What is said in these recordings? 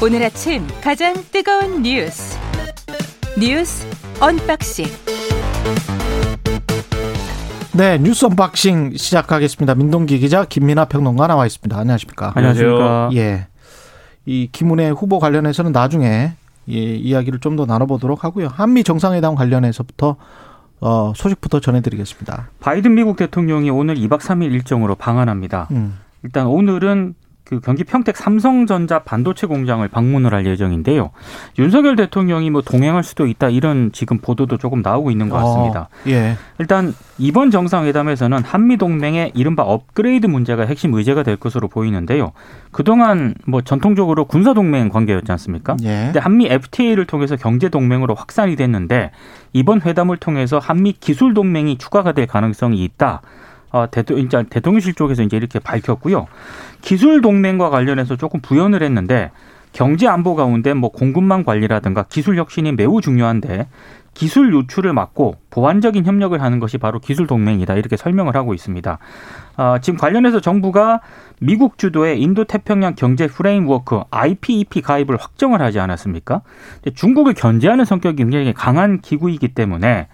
오늘 아침 가장 뜨거운 뉴스 뉴스 언박싱 네 뉴스 언박싱 시작하겠습니다. 민동기 기자 김민아 평론가 나와 있습니다. 안녕하십니까? 안녕하십니까? 예. 이 김은혜 후보 관련해서는 나중에 예, 이야기를 좀 더 나눠보도록 하고요. 한미 정상회담 관련해서부터 어, 소식부터 전해드리겠습니다. 바이든 미국 대통령이 오늘 2박 3일 일정으로 방한합니다. 음. 일단 오늘은 그 경기 평택 삼성전자 반도체 공장을 방문을 할 예정인데요. 윤석열 대통령이 뭐 동행할 수도 있다 이런 지금 보도도 조금 나오고 있는 것 같습니다. 어, 예. 일단 이번 정상회담에서는 한미 동맹의 이른바 업그레이드 문제가 핵심 의제가 될 것으로 보이는데요. 그동안 뭐 전통적으로 군사 동맹 관계였지 않습니까? 예. 근데 한미 FTA를 통해서 경제 동맹으로 확산이 됐는데 이번 회담을 통해서 한미 기술 동맹이 추가가 될 가능성이 있다. 어, 대통령, 대통령실 쪽에서 이제 이렇게 밝혔고요. 기술 동맹과 관련해서 조금 부연을 했는데 경제 안보 가운데 뭐 공급망 관리라든가 기술 혁신이 매우 중요한데 기술 유출을 막고 보완적인 협력을 하는 것이 바로 기술 동맹이다 이렇게 설명을 하고 있습니다. 어, 지금 관련해서 정부가 미국 주도의 인도 태평양 경제 프레임워크 IPEP 가입을 확정을 하지 않았습니까? 중국을 견제하는 성격이 굉장히 강한 기구이기 때문에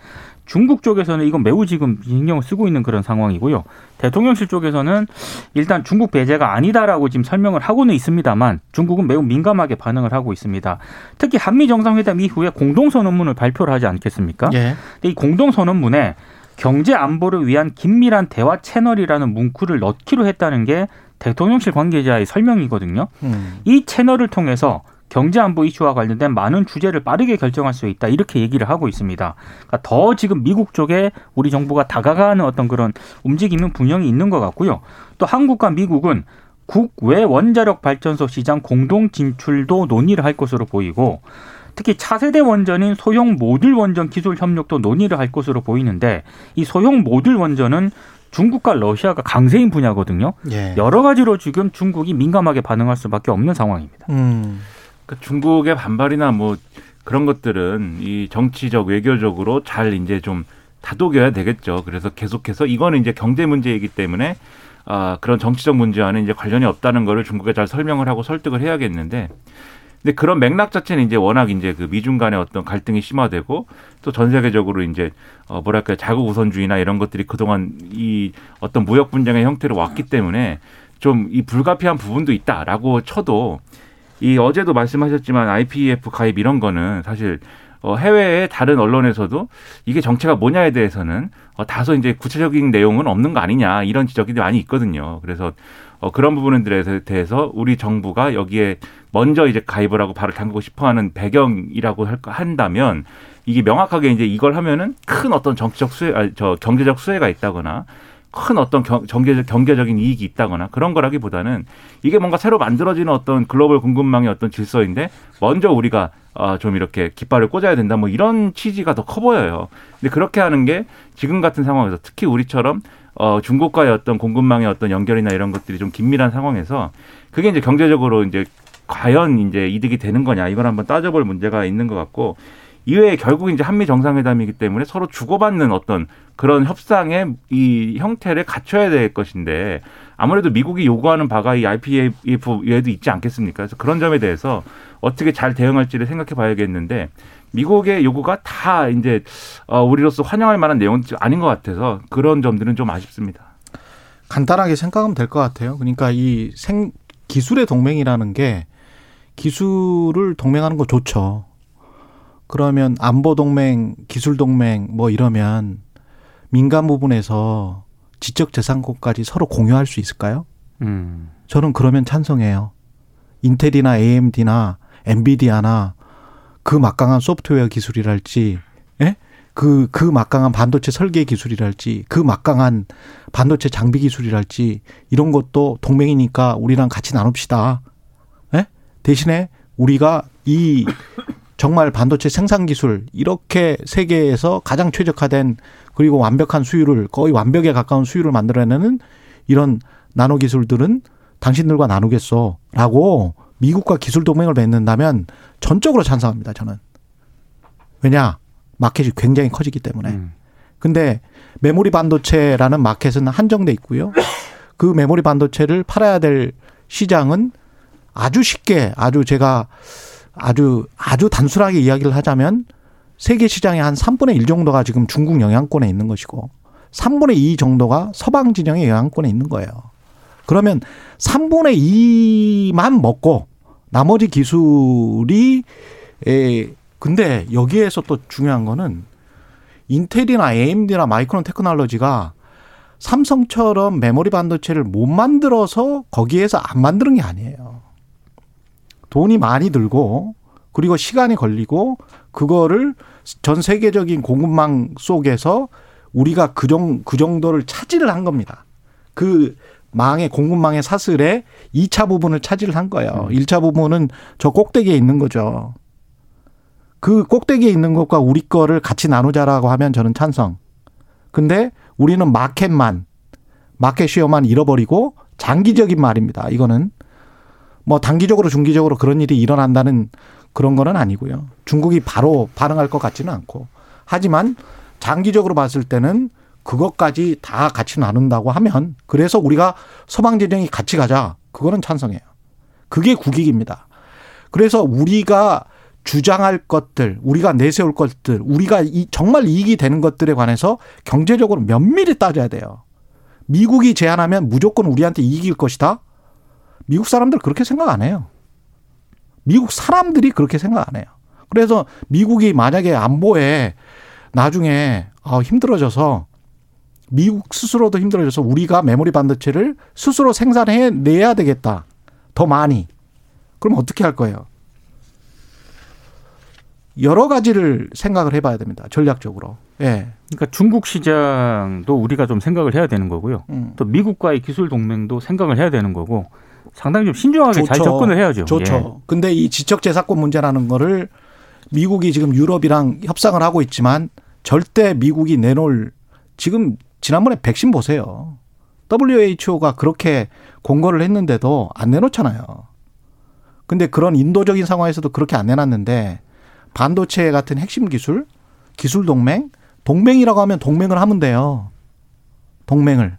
중국 쪽에서는 이건 매우 지금 신경을 쓰고 있는 그런 상황이고요. 대통령실 쪽에서는 일단 중국 배제가 아니다라고 지금 설명을 하고는 있습니다만 중국은 매우 민감하게 반응을 하고 있습니다. 특히 한미 정상회담 이후에 공동 선언문을 발표를 하지 않겠습니까? 예. 이 공동 선언문에 경제 안보를 위한 긴밀한 대화 채널이라는 문구를 넣기로 했다는 게 대통령실 관계자의 설명이거든요. 음. 이 채널을 통해서 경제 안보 이슈와 관련된 많은 주제를 빠르게 결정할 수 있다 이렇게 얘기를 하고 있습니다. 그러니까 더 지금 미국 쪽에 우리 정부가 다가가는 어떤 그런 움직임은 분명히 있는 것 같고요. 또 한국과 미국은 국외 원자력 발전소 시장 공동 진출도 논의를 할 것으로 보이고 특히 차세대 원전인 소형 모듈 원전 기술 협력도 논의를 할 것으로 보이는데 이 소형 모듈 원전은 중국과 러시아가 강세인 분야거든요. 예. 여러 가지로 지금 중국이 민감하게 반응할 수밖에 없는 상황입니다. 음. 그 중국의 반발이나 뭐 그런 것들은 이 정치적 외교적으로 잘 이제 좀 다독여야 되겠죠. 그래서 계속해서 이거는 이제 경제 문제이기 때문에 아 그런 정치적 문제와는 이제 관련이 없다는 거를 중국에 잘 설명을 하고 설득을 해야겠는데 근데 그런 맥락 자체는 이제 워낙 이제 그 미중 간의 어떤 갈등이 심화되고 또 전 세계적으로 이제 어 뭐랄까 자국 우선주의나 이런 것들이 그동안 이 어떤 무역 분쟁의 형태로 왔기 때문에 좀 이 불가피한 부분도 있다라고 쳐도 이 어제도 말씀하셨지만 IPEF 가입 이런 거는 사실 어 해외의 다른 언론에서도 이게 정체가 뭐냐에 대해서는 어 다소 이제 구체적인 내용은 없는 거 아니냐 이런 지적이 많이 있거든요. 그래서 어 그런 부분들에 대해서 우리 정부가 여기에 먼저 이제 가입을 하고 발을 담그고 싶어 하는 배경이라고 할- 한다면 이게 명확하게 이제 이걸 하면은 큰 어떤 정치적 수혜, 아니, 저 경제적 수혜가 있다거나 큰 어떤 경, 경제적, 경제적인 이익이 있다거나 그런 거라기보다는 이게 뭔가 새로 만들어지는 어떤 글로벌 공급망의 어떤 질서인데 먼저 우리가 어, 좀 이렇게 깃발을 꽂아야 된다 뭐 이런 취지가 더 커 보여요. 근데 그렇게 하는 게 지금 같은 상황에서 특히 우리처럼 어, 중국과의 어떤 공급망의 어떤 연결이나 이런 것들이 좀 긴밀한 상황에서 그게 이제 경제적으로 이제 과연 이제 이득이 되는 거냐 이걸 한번 따져볼 문제가 있는 것 같고 이외에 결국 이제 한미 정상회담이기 때문에 서로 주고받는 어떤 그런 협상의 이 형태를 갖춰야 될 것인데 아무래도 미국이 요구하는 바가 이 IPEF에도 있지 않겠습니까? 그래서 그런 점에 대해서 어떻게 잘 대응할지를 생각해 봐야겠는데 미국의 요구가 다 이제 어, 우리로서 환영할 만한 내용은 아닌 것 같아서 그런 점들은 좀 아쉽습니다. 간단하게 생각하면 될 것 같아요. 그러니까 이 생 기술의 동맹이라는 게 기술을 동맹하는 거 좋죠. 그러면 안보 동맹, 기술 동맹 뭐 이러면 민간 부분에서 지적 재산권까지 서로 공유할 수 있을까요? 음. 저는 그러면 찬성해요. 인텔이나 AMD나 엔비디아나 그 막강한 소프트웨어 기술이랄지, 예? 그, 그 막강한 반도체 설계 기술이랄지, 그 막강한 반도체 장비 기술이랄지, 이런 것도 동맹이니까 우리랑 같이 나눕시다. 예? 대신에 우리가 이 정말 반도체 생산 기술, 이렇게 세계에서 가장 최적화된 그리고 완벽한 수율을, 거의 완벽에 가까운 수율을 만들어내는 이런 나노 기술들은 당신들과 나누겠어. 라고 미국과 기술 동맹을 맺는다면 전적으로 찬성합니다, 저는. 왜냐? 마켓이 굉장히 커지기 때문에. 음. 근데 메모리 반도체라는 마켓은 한정돼 있고요. 그 메모리 반도체를 팔아야 될 시장은 아주 쉽게 아주 제가 아주 아주 단순하게 이야기를 하자면 세계 시장의 한 3분의 1 정도가 지금 중국 영향권에 있는 것이고 3분의 2 정도가 서방 진영의 영향권에 있는 거예요. 그러면 3분의 2만 먹고 나머지 기술이 에 근데 여기에서 또 중요한 거는 인텔이나 AMD나 마이크론 테크놀로지가 삼성처럼 메모리 반도체를 못 만들어서 거기에서 안 만드는 게 아니에요. 돈이 많이 들고 그리고 시간이 걸리고 그거를 전 세계적인 공급망 속에서 우리가 그, 정, 그 정도를 차지를 한 겁니다. 그 망의 공급망의 사슬에 2차 부분을 차지를 한 거예요. 1차 부분은 저 꼭대기에 있는 거죠. 그 꼭대기에 있는 것과 우리 거를 같이 나누자라고 하면 저는 찬성. 근데 우리는 마켓만 마켓 시어만 잃어버리고 장기적인 말입니다. 이거는 뭐 단기적으로 중기적으로 그런 일이 일어난다는 그런 거는 아니고요. 중국이 바로 반응할 것 같지는 않고. 하지만 장기적으로 봤을 때는 그것까지 다 같이 나눈다고 하면 그래서 우리가 서방 진영이 같이 가자. 그거는 찬성해요. 그게 국익입니다. 그래서 우리가 주장할 것들, 우리가 내세울 것들, 우리가 이 정말 이익이 되는 것들에 관해서 경제적으로 면밀히 따져야 돼요. 미국이 제안하면 무조건 우리한테 이익일 것이다. 미국 사람들 그렇게 생각 안 해요. 미국 사람들이 그렇게 생각 안 해요. 그래서 미국이 만약에 안보에 나중에 아, 힘들어져서 미국 스스로도 힘들어져서 우리가 메모리 반도체를 스스로 생산해 내야 되겠다. 더 많이. 그럼 어떻게 할 거예요? 여러 가지를 생각을 해봐야 됩니다. 전략적으로. 예. 그러니까 중국 시장도 우리가 좀 생각을 해야 되는 거고요. 음. 또 미국과의 기술 동맹도 생각을 해야 되는 거고 상당히 좀 신중하게 잘 좋죠. 접근을 해야죠. 좋죠. 예. 근데 이 지적 재산권 문제라는 거를 미국이 지금 유럽이랑 협상을 하고 있지만 절대 미국이 내놓을 지금 지난번에 백신 보세요. WHO가 그렇게 공고를 했는데도 안 내놓잖아요. 근데 그런 인도적인 상황에서도 그렇게 안 내놨는데 반도체 같은 핵심 기술, 기술 동맹, 동맹이라고 하면 동맹을 하면 돼요. 동맹을.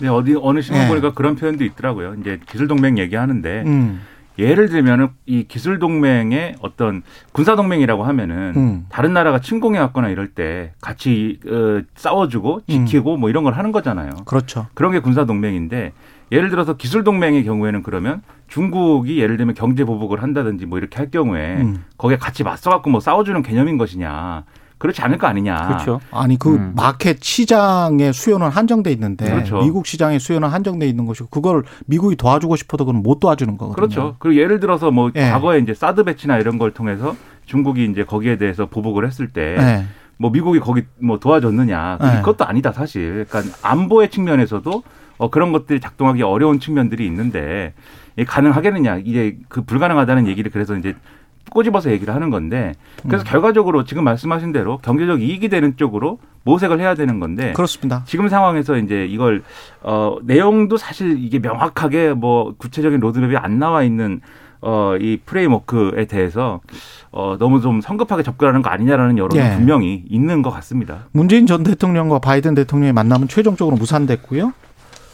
네, 어디 어느 신문 예. 보니까 그런 표현도 있더라고요. 이제 기술 동맹 얘기하는데 음. 예를 들면은 이 기술 동맹의 어떤 군사 동맹이라고 하면은 음. 다른 나라가 침공해 왔거나 이럴 때 같이 어, 싸워주고 지키고 뭐 이런 걸 하는 거잖아요. 그렇죠. 그런 게 군사 동맹인데 예를 들어서 기술 동맹의 경우에는 그러면 중국이 예를 들면 경제 보복을 한다든지 뭐 이렇게 할 경우에 음. 거기에 같이 맞서 갖고 뭐 싸워주는 개념인 것이냐 그렇지 않을 거 아니냐. 그렇죠. 아니 그 음. 마켓 시장의 수요는 한정돼 있는데 그렇죠. 미국 시장의 수요는 한정돼 있는 것이고 그걸 미국이 도와주고 싶어도 그건 못 도와주는 거거든요. 그렇죠. 그리고 예를 들어서 뭐 예. 과거에 이제 사드 배치나 이런 걸 통해서 중국이 이제 거기에 대해서 보복을 했을 때 네. 뭐 미국이 거기 뭐 도와줬느냐 네. 그것도 아니다 사실. 그러니까 안보의 측면에서도 어, 그런 것들이 작동하기 어려운 측면들이 있는데 이게 가능하겠느냐 이제 그 불가능하다는 얘기를 그래서 이제 꼬집어서 얘기를 하는 건데 그래서 음. 결과적으로 지금 말씀하신 대로 경제적 이익이 되는 쪽으로 모색을 해야 되는 건데 그렇습니다. 지금 상황에서 이제 이걸 어 내용도 사실 이게 명확하게 뭐 구체적인 로드맵이 안 나와 있는 어 이 프레임워크에 대해서 어 너무 좀 성급하게 접근하는 거 아니냐라는 여론이 예. 분명히 있는 것 같습니다. 문재인 전 대통령과 바이든 대통령의 만남은 최종적으로 무산됐고요.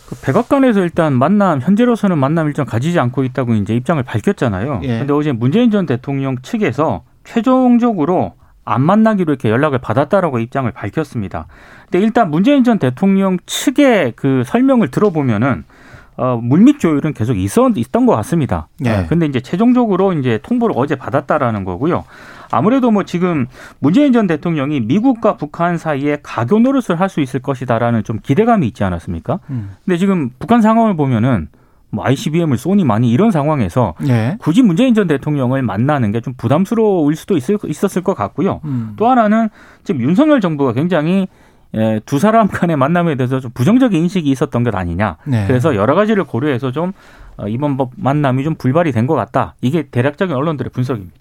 그 백악관에서 일단 만남 현재로서는 만남 일정 가지지 않고 있다고 이제 입장을 밝혔잖아요. 예. 근데 어제 문재인 전 대통령 측에서 최종적으로 안 만나기로 이렇게 연락을 받았다라고 입장을 밝혔습니다. 근데 일단 문재인 전 대통령 측의 그 설명을 들어보면은 어, 물밑 조율은 계속 있었, 있던 것 같습니다. 예. 어, 근데 이제 최종적으로 이제 통보를 어제 받았다라는 거고요. 아무래도 뭐 지금 문재인 전 대통령이 미국과 북한 사이에 가교 노릇을 할 수 있을 것이다라는 좀 기대감이 있지 않았습니까? 음. 근데 지금 북한 상황을 보면은 뭐 ICBM을 쏘니 많이 이런 상황에서 예. 굳이 문재인 전 대통령을 만나는 게 좀 부담스러울 수도 있을, 있었을 것 같고요. 음. 또 하나는 지금 윤석열 정부가 굉장히 예, 두 사람 간의 만남에 대해서 좀 부정적인 인식이 있었던 것 아니냐. 네. 그래서 여러 가지를 고려해서 좀 어, 이번 법 만남이 좀 불발이 된 것 같다. 이게 대략적인 언론들의 분석입니다.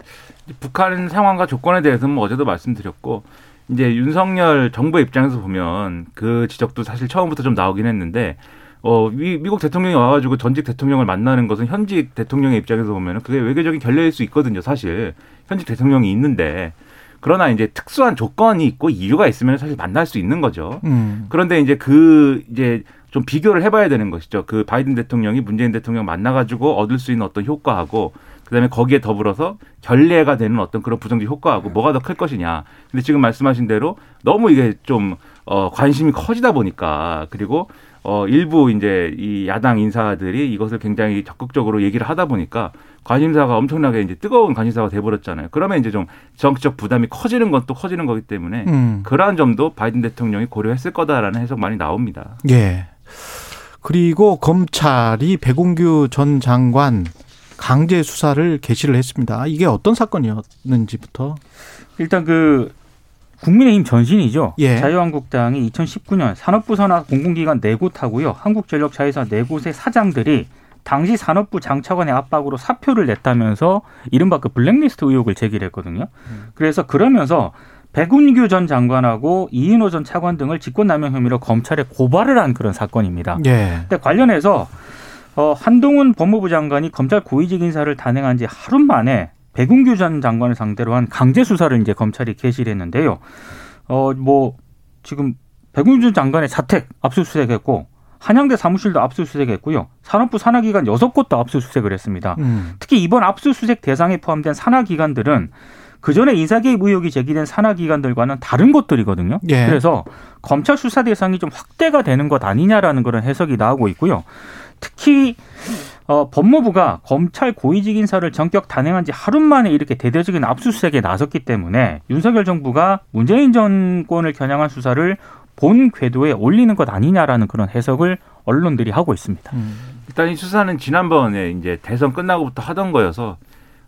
북한 상황과 조건에 대해서는 뭐 어제도 말씀드렸고 이제 윤석열 정부 입장에서 보면 그 지적도 사실 처음부터 좀 나오긴 했는데 어 미, 미국 대통령이 와가지고 전직 대통령을 만나는 것은 현직 대통령의 입장에서 보면 그게 외교적인 결례일 수 있거든요. 사실 현직 대통령이 있는데 그러나 이제 특수한 조건이 있고 이유가 있으면 사실 만날 수 있는 거죠. 음. 그런데 이제 그 이제 좀 비교를 해봐야 되는 것이죠. 그 바이든 대통령이 문재인 대통령 만나가지고 얻을 수 있는 어떤 효과하고 그다음에 거기에 더불어서 결례가 되는 어떤 그런 부정적 효과하고 뭐가 더 클 것이냐. 근데 지금 말씀하신 대로 너무 이게 좀 어, 관심이 커지다 보니까 그리고 어, 일부 이제 이 야당 인사들이 이것을 굉장히 적극적으로 얘기를 하다 보니까 관심사가 엄청나게 이제 뜨거운 관심사가 돼버렸잖아요. 그러면 이제 좀 정치적 부담이 커지는 건 또 커지는 거기 때문에 음. 그러한 점도 바이든 대통령이 고려했을 거다라는 해석 많이 나옵니다. 예. 그리고 검찰이 백운규 전 장관 강제 수사를 개시를 했습니다. 이게 어떤 사건이었는지부터. 일단 그 국민의힘 전신이죠. 예. 자유한국당이 2019년 산업부 산하 공공기관 네 곳하고요. 한국전력 자회사 네 곳의 사장들이 당시 산업부 장차관의 압박으로 사표를 냈다면서 이른바 그 블랙리스트 의혹을 제기를 했거든요. 그래서 그러면서 백운규 전 장관하고 이인호 전 차관 등을 직권남용 혐의로 검찰에 고발을 한 그런 사건입니다. 예. 근데 관련해서 어, 한동훈 법무부 장관이 검찰 고위직 인사를 단행한 지 하루 만에 백운규 전 장관을 상대로 한 강제 수사를 이제 검찰이 개시를 했는데요. 어, 뭐 지금 백운규 장관의 자택 압수수색했고 한양대 사무실도 압수수색했고요. 산업부 산하기관 여섯 곳도 압수수색을 했습니다. 음. 특히 이번 압수수색 대상에 포함된 산하기관들은 그 전에 인사개입 의혹이 제기된 산하기관들과는 다른 곳들이거든요. 예. 그래서 검찰 수사 대상이 좀 확대가 되는 것 아니냐라는 그런 해석이 나오고 있고요. 특히 어, 법무부가 검찰 고위직 인사를 전격 단행한 지 하루 만에 이렇게 대대적인 압수수색에 나섰기 때문에 윤석열 정부가 문재인 정권을 겨냥한 수사를 본 궤도에 올리는 것 아니냐라는 그런 해석을 언론들이 하고 있습니다. 음. 일단 이 수사는 지난번에 이제 대선 끝나고부터 하던 거여서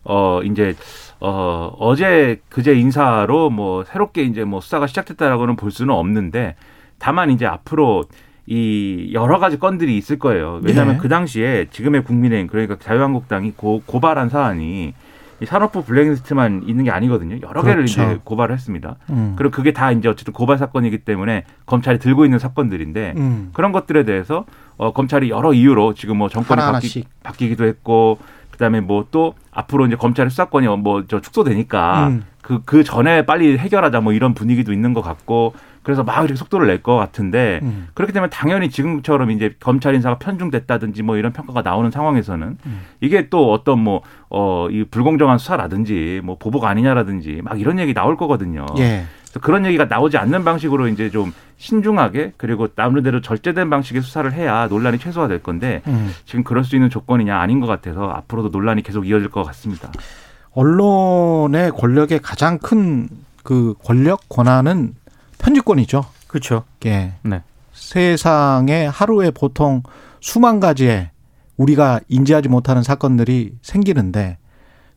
어 이제 어 어제 그제 인사로 뭐 새롭게 이제 뭐 수사가 시작됐다라고는 볼 수는 없는데 다만 이제 앞으로 이 여러 가지 건들이 있을 거예요. 왜냐하면 예. 그 당시에 지금의 국민의힘 그러니까 자유한국당이 고, 고발한 사안이 이 산업부 블랙리스트만 있는 게 아니거든요. 여러 개를 그렇죠. 이제 고발을 했습니다. 음. 그리고 그게 다 이제 어쨌든 고발 사건이기 때문에 검찰이 들고 있는 사건들인데 음. 그런 것들에 대해서 어, 검찰이 여러 이유로 지금 뭐 정권이 바뀌. 바뀌기도 했고 그다음에 뭐 또 앞으로 이제 검찰의 수사권이 뭐 저 축소되니까 음. 그 그 전에 빨리 해결하자 뭐 이런 분위기도 있는 것 같고 그래서 막 이렇게 속도를 낼 것 같은데 음. 그렇기 때문에 당연히 지금처럼 이제 검찰 인사가 편중됐다든지 뭐 이런 평가가 나오는 상황에서는 음. 이게 또 어떤 뭐 어 이 불공정한 수사라든지 뭐 보복 아니냐라든지 막 이런 얘기 나올 거거든요. 예. 그래서 그런 얘기가 나오지 않는 방식으로 이제 좀 신중하게 그리고 나름대로 절제된 방식의 수사를 해야 논란이 최소화될 건데 음. 지금 그럴 수 있는 조건이냐 아닌 것 같아서 앞으로도 논란이 계속 이어질 것 같습니다. 언론의 권력의 가장 큰 그 권력 권한은 편집권이죠. 그렇죠. 예. 네. 세상에 하루에 보통 수만 가지의 우리가 인지하지 못하는 사건들이 생기는데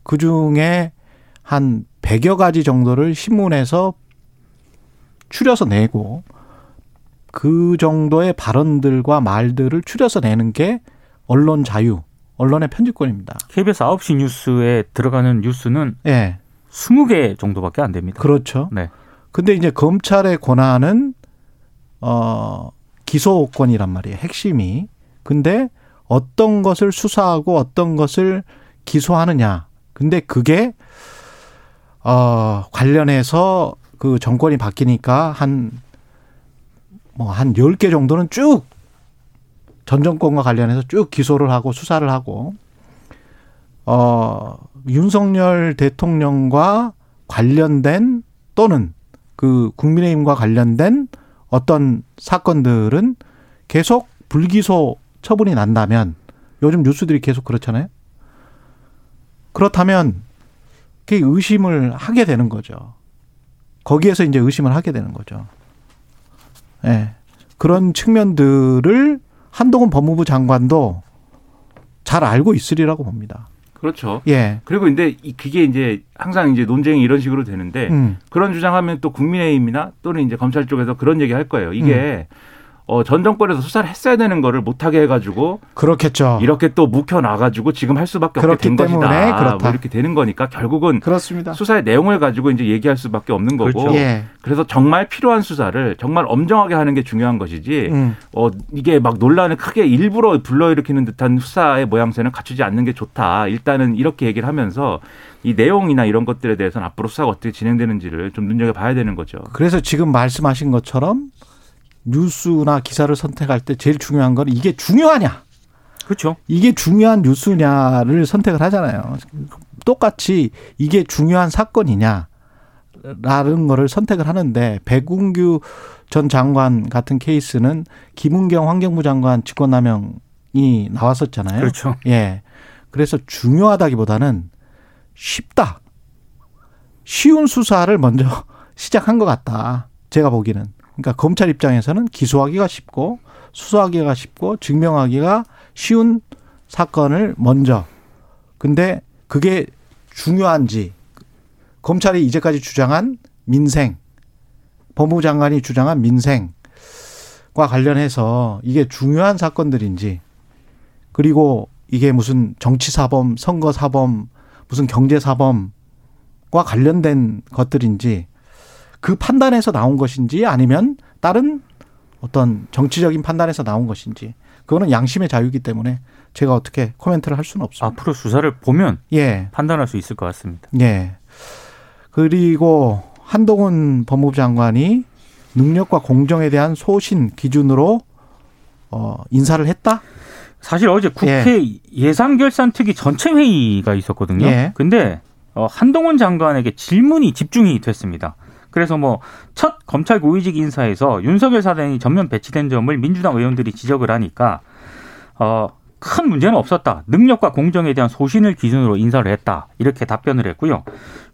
그 중에 한 100여 가지 정도를 신문에서 추려서 내고 그 정도의 발언들과 말들을 추려서 내는 게 언론 자유, 언론의 편집권입니다. KBS 9시 뉴스에 들어가는 뉴스는 예. 20개 정도밖에 안 됩니다. 그렇죠. 네. 근데 이제 검찰의 권한은 어 기소권이란 말이에요. 핵심이. 근데 어떤 것을 수사하고 어떤 것을 기소하느냐. 근데 그게 어 관련해서 그 정권이 바뀌니까 한 뭐한 10개 정도는 쭉 전 정권과 관련해서 쭉 기소를 하고 수사를 하고 어 윤석열 대통령과 관련된 또는 그 국민의힘과 관련된 어떤 사건들은 계속 불기소 처분이 난다면 요즘 뉴스들이 계속 그렇잖아요. 그렇다면 그 의심을 하게 되는 거죠. 거기에서 이제 의심을 하게 되는 거죠. 예. 그런 측면들을 한동훈 법무부 장관도 잘 알고 있으리라고 봅니다. 그렇죠. 예. 그리고 근데 이- 그게 이제 항상 이제 논쟁이 이런 식으로 되는데 음. 그런 주장하면 또 국민의힘이나 또는 이제 검찰 쪽에서 그런 얘기 할 거예요. 이게 음. 어, 전 정권에서 수사를 했어야 되는 거를 못하게 해가지고 그렇겠죠. 이렇게 또 묵혀 놔가지고 지금 할 수밖에 없게 된 것이다. 그렇다. 뭐 이렇게 되는 거니까 결국은 그렇습니다. 수사의 내용을 가지고 이제 얘기할 수밖에 없는 거고. 그렇죠. 예. 그래서 정말 필요한 수사를 정말 엄정하게 하는 게 중요한 것이지. 음. 어 이게 막 논란을 크게 일부러 불러일으키는 듯한 수사의 모양새는 갖추지 않는 게 좋다. 일단은 이렇게 얘기를 하면서 이 내용이나 이런 것들에 대해서는 앞으로 수사가 어떻게 진행되는지를 좀 눈여겨 봐야 되는 거죠. 그래서 지금 말씀하신 것처럼 뉴스나 기사를 선택할 때 제일 중요한 건 이게 중요하냐. 그렇죠. 이게 중요한 뉴스냐를 선택을 하잖아요. 똑같이 이게 중요한 사건이냐. 라는 거를 선택을 하는데 백운규 전 장관 같은 케이스는 김은경 환경부 장관 직권남용이 나왔었잖아요. 그렇죠. 예. 그래서 중요하다기보다는 쉽다. 쉬운 수사를 먼저 시작한 것 같다. 제가 보기는. 그러니까 검찰 입장에서는 기소하기가 쉽고 수사하기가 쉽고 증명하기가 쉬운 사건을 먼저. 근데 그게 중요한지 검찰이 이제까지 주장한 민생, 법무부 장관이 주장한 민생과 관련해서 이게 중요한 사건들인지 그리고 이게 무슨 정치 사범, 선거 사범, 무슨 경제 사범과 관련된 것들인지 그 판단에서 나온 것인지 아니면 다른 어떤 정치적인 판단에서 나온 것인지 그거는 양심의 자유이기 때문에 제가 어떻게 코멘트를 할 수는 없습니다. 앞으로 수사를 보면 예, 판단할 수 있을 것 같습니다. 예. 그리고 한동훈 법무부 장관이 능력과 공정에 대한 소신 기준으로 어 인사를 했다? 사실 어제 국회 예산결산특위 전체 회의가 있었거든요. 예. 근데 어, 한동훈 장관에게 질문이 집중이 됐습니다. 그래서 뭐 첫 검찰 고위직 인사에서 윤석열 사단이 전면 배치된 점을 민주당 의원들이 지적을 하니까 어, 큰 문제는 없었다. 능력과 공정에 대한 소신을 기준으로 인사를 했다. 이렇게 답변을 했고요.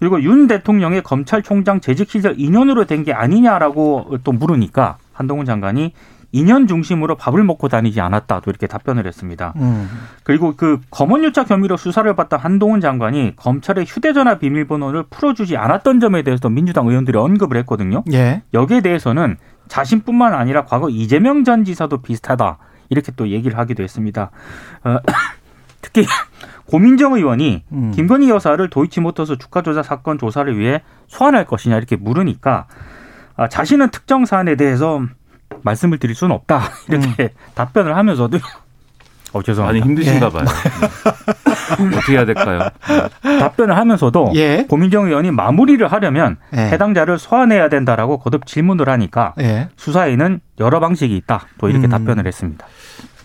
그리고 윤 대통령의 검찰총장 재직 시절 2년으로 된 게 아니냐라고 또 물으니까 한동훈 장관이 2년 중심으로 밥을 먹고 다니지 않았다. 또 이렇게 답변을 했습니다. 음. 그리고 그 검언유착 혐의로 수사를 받던 한동훈 장관이 검찰의 휴대전화 비밀번호를 풀어주지 않았던 점에 대해서도 민주당 의원들이 언급을 했거든요. 예. 여기에 대해서는 자신뿐만 아니라 과거 이재명 전 지사도 비슷하다 이렇게 또 얘기를 하기도 했습니다. 어, 특히 고민정 의원이 음. 김건희 여사를 도이치모터스 주가 조작 사건 조사를 위해 소환할 것이냐 이렇게 물으니까 아, 자신은 특정 사안에 대해서 말씀을 드릴 수는 없다 이렇게 답변을 하면서도 어 죄송합니다. 힘드신가 봐요. 네. 어떻게 해야 될까요? 답변을 하면서도 예. 고민정 의원이 마무리를 하려면 예. 해당자를 소환해야 된다라고 거듭 질문을 하니까 예. 수사에는 여러 방식이 있다. 또 이렇게 음. 답변을 했습니다.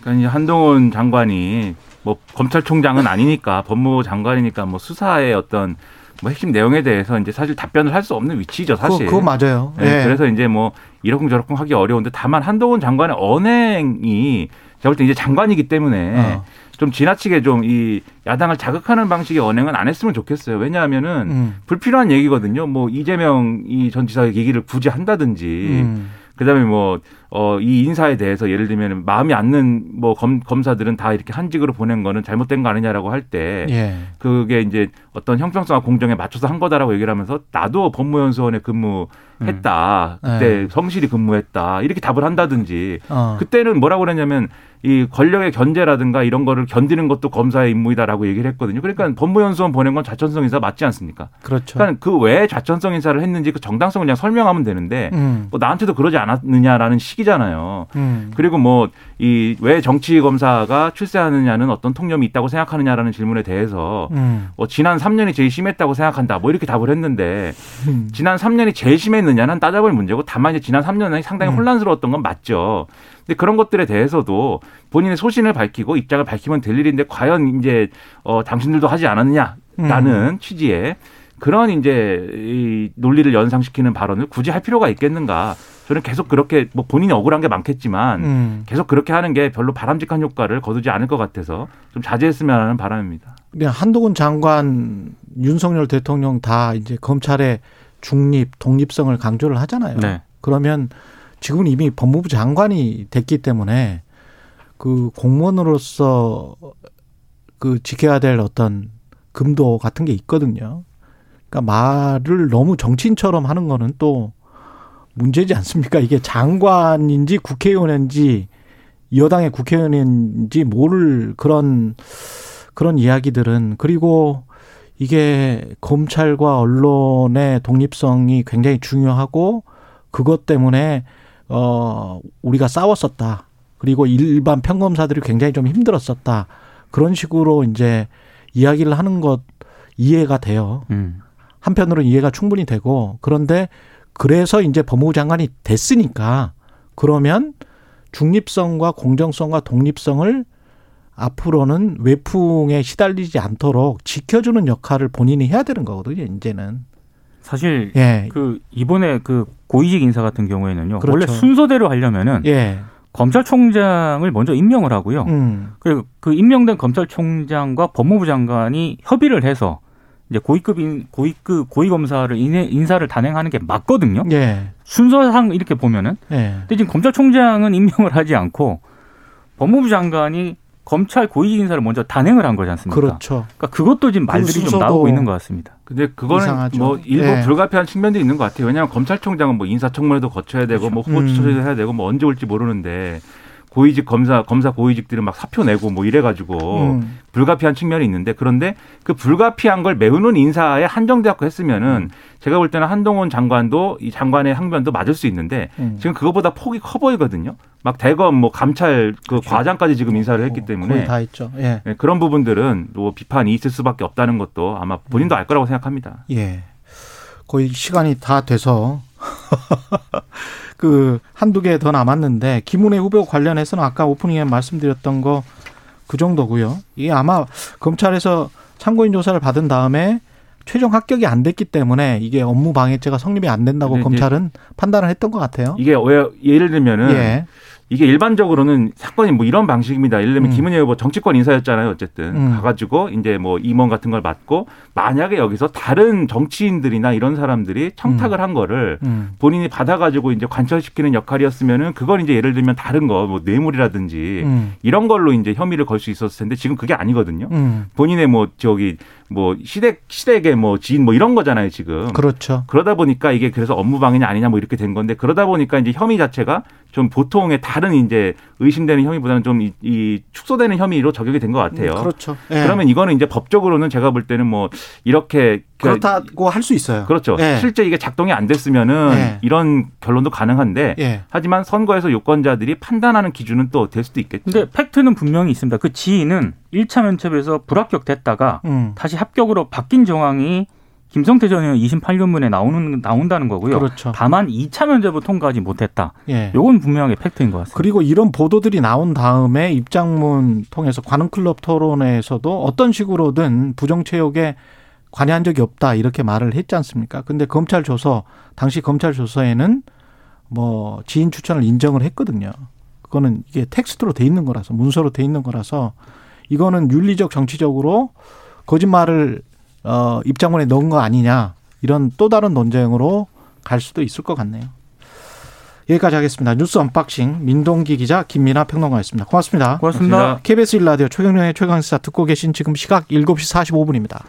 그러니까 한동훈 장관이 뭐 검찰총장은 아니니까 법무부 장관이니까 뭐 수사의 어떤 뭐 핵심 내용에 대해서 이제 사실 답변을 할 수 없는 위치죠, 사실. 그거, 그거 맞아요. 네, 예. 그래서 이제 뭐 이러쿵 저러쿵 하기 어려운데 다만 한동훈 장관의 언행이 제가 볼 때 이제 장관이기 때문에 어. 좀 지나치게 좀 이 야당을 자극하는 방식의 언행은 안 했으면 좋겠어요. 왜냐하면은 음. 불필요한 얘기거든요. 뭐 이재명 이 전 지사의 얘기를 굳이 한다든지 음. 그다음에 뭐 어 이 인사에 대해서 예를 들면 마음이 않는 뭐 검, 검사들은 다 이렇게 한직으로 보낸 거는 잘못된 거 아니냐라고 할때 예. 그게 이제 어떤 형평성과 공정에 맞춰서 한 거다라고 얘기를 하면서 나도 법무연수원에 근무했다. 음. 그때 네. 성실히 근무했다. 이렇게 답을 한다든지 어. 그때는 뭐라고 그랬냐면 이 권력의 견제라든가 이런 거를 견디는 것도 검사의 임무이다라고 얘기를 했거든요. 그러니까 법무연수원 보낸 건 좌천성 인사 맞지 않습니까? 그렇죠. 그러니까 그 왜 좌천성 인사를 했는지 그 정당성을 그냥 설명하면 되는데 음. 뭐 나한테도 그러지 않았느냐라는 식이잖아요. 음. 그리고 뭐 이 왜 정치 검사가 출세하느냐는 어떤 통념이 있다고 생각하느냐라는 질문에 대해서 음. 뭐 지난 3년이 제일 심했다고 생각한다. 뭐 이렇게 답을 했는데 음. 지난 3년이 제일 심했느냐는 따져볼 문제고 다만 이제 지난 3년이 상당히 음. 혼란스러웠던 건 맞죠. 근데 그런 것들에 대해서도 본인의 소신을 밝히고 입장을 밝히면 될 일인데 과연 이제 어 당신들도 하지 않았느냐라는 음. 취지의 그런 이제 이 논리를 연상시키는 발언을 굳이 할 필요가 있겠는가? 저는 계속 그렇게 뭐 본인이 억울한 게 많겠지만 음. 계속 그렇게 하는 게 별로 바람직한 효과를 거두지 않을 것 같아서 좀 자제했으면 하는 바람입니다. 근데 한동훈 장관, 윤석열 대통령 다 이제 검찰의 중립, 독립성을 강조를 하잖아요. 네. 그러면 지금은 이미 법무부 장관이 됐기 때문에 그 공무원으로서 그 지켜야 될 어떤 금도 같은 게 있거든요. 그러니까 말을 너무 정치인처럼 하는 거는 또 문제지 않습니까? 이게 장관인지 국회의원인지 여당의 국회의원인지 모를 그런 그런 이야기들은 그리고 이게 검찰과 언론의 독립성이 굉장히 중요하고 그것 때문에 어 우리가 싸웠었다. 그리고 일반 평검사들이 굉장히 좀 힘들었었다. 그런 식으로 이제 이야기를 하는 것 이해가 돼요. 음. 한편으로는 이해가 충분히 되고 그런데 그래서 이제 법무부 장관이 됐으니까 그러면 중립성과 공정성과 독립성을 앞으로는 외풍에 시달리지 않도록 지켜주는 역할을 본인이 해야 되는 거거든요. 이제는. 사실 예. 그 이번에 그 고위직 인사 같은 경우에는요. 그렇죠. 원래 순서대로 하려면은 예. 검찰총장을 먼저 임명을 하고요. 음. 그리고 그 임명된 검찰총장과 법무부 장관이 협의를 해서 이제 고위급 인 고위급 고위 검사를 인사를 단행하는 게 맞거든요. 예. 순서상 이렇게 보면은. 예. 근데 지금 검찰총장은 임명을 하지 않고 법무부 장관이 검찰 고위직 인사를 먼저 단행을 한 거지 않습니까? 그렇죠. 그러니까 그것도 지금 그 말들이 좀 순서도 나오고 있는 것 같습니다. 근데 그거는 이상하죠. 뭐 일부 예. 불가피한 측면도 있는 것 같아요. 왜냐하면 검찰총장은 뭐 인사청문회도 거쳐야 되고 뭐 후보 음. 추천도 해야 되고 뭐 언제 올지 모르는데 고위직 검사 검사 고위직들은 막 사표 내고 뭐 이래가지고 음. 불가피한 측면이 있는데 그런데 그 불가피한 걸 메우는 인사에 한정되었고 했으면은 제가 볼 때는 한동훈 장관도 이 장관의 항변도 맞을 수 있는데 음. 지금 그거보다 폭이 커 보이거든요. 막 대검 뭐 감찰 그 과장까지 지금 인사를 했기 때문에 그렇죠. 거의 다 했죠. 예. 네, 그런 부분들은 뭐 비판이 있을 수밖에 없다는 것도 아마 본인도 알 거라고 생각합니다. 예. 거의 시간이 다 돼서 그 한두 개 더 남았는데 김은혜 후보 관련해서는 아까 오프닝에 말씀드렸던 거 그 정도고요. 이게 아마 검찰에서 참고인 조사를 받은 다음에 최종 합격이 안 됐기 때문에 이게 업무 방해죄가 성립이 안 된다고 검찰은 판단을 했던 것 같아요. 이게 왜 예를 들면은 예. 이게 일반적으로는 사건이 뭐 이런 방식입니다. 예를 들면 음. 김은혜 후보 정치권 인사였잖아요. 어쨌든 음. 가가지고 이제 뭐 임원 같은 걸 맡고 만약에 여기서 다른 정치인들이나 이런 사람들이 청탁을 한 거를 음. 본인이 받아가지고 이제 관철시키는 역할이었으면은 그건 이제 예를 들면 다른 거 뭐 뇌물이라든지 음. 이런 걸로 이제 혐의를 걸 수 있었을 텐데 지금 그게 아니거든요. 음. 본인의 뭐 저기 뭐 시댁 시댁의 뭐 지인 뭐 이런 거잖아요 지금. 그렇죠. 그러다 보니까 이게 그래서 업무 방해냐 아니냐 뭐 이렇게 된 건데 그러다 보니까 이제 혐의 자체가 좀 보통의 다른 이제 의심되는 혐의보다는 좀이 축소되는 혐의로 적용이 된 것 같아요. 그렇죠. 예. 그러면 이거는 이제 법적으로는 제가 볼 때는 뭐 이렇게 그- 그렇다고 할 수 있어요. 그렇죠. 예. 실제 이게 작동이 안 됐으면은 예. 이런 결론도 가능한데 예. 하지만 선거에서 유권자들이 판단하는 기준은 또 될 수도 있겠죠. 근데 팩트는 분명히 있습니다. 그 지인은 1차 면접에서 불합격됐다가 음. 다시 합격으로 바뀐 정황이 김성태 전 의원 28년문에 나오는 나온다는 거고요. 그렇죠. 다만 2차 면접을 통과하지 못했다. 예. 요건 분명하게 팩트인 것 같습니다. 그리고 이런 보도들이 나온 다음에 입장문 통해서 관훈클럽 토론에서도 어떤 식으로든 부정체육에 관여한 적이 없다 이렇게 말을 했지 않습니까? 근데 검찰 조서 당시 검찰 조서에는 뭐 지인 추천을 인정을 했거든요. 그거는 이게 텍스트로 돼 있는 거라서 문서로 돼 있는 거라서 이거는 윤리적 정치적으로 거짓말을 어 입장문에 넣은 거 아니냐 이런 또 다른 논쟁으로 갈 수도 있을 것 같네요. 여기까지 하겠습니다. 뉴스 언박싱 민동기 기자 김민아 평론가였습니다. 고맙습니다. 고맙습니다. 고맙습니다. KBS 1라디오 최경영의 최강시사 듣고 계신 지금 시각 7시 45분입니다.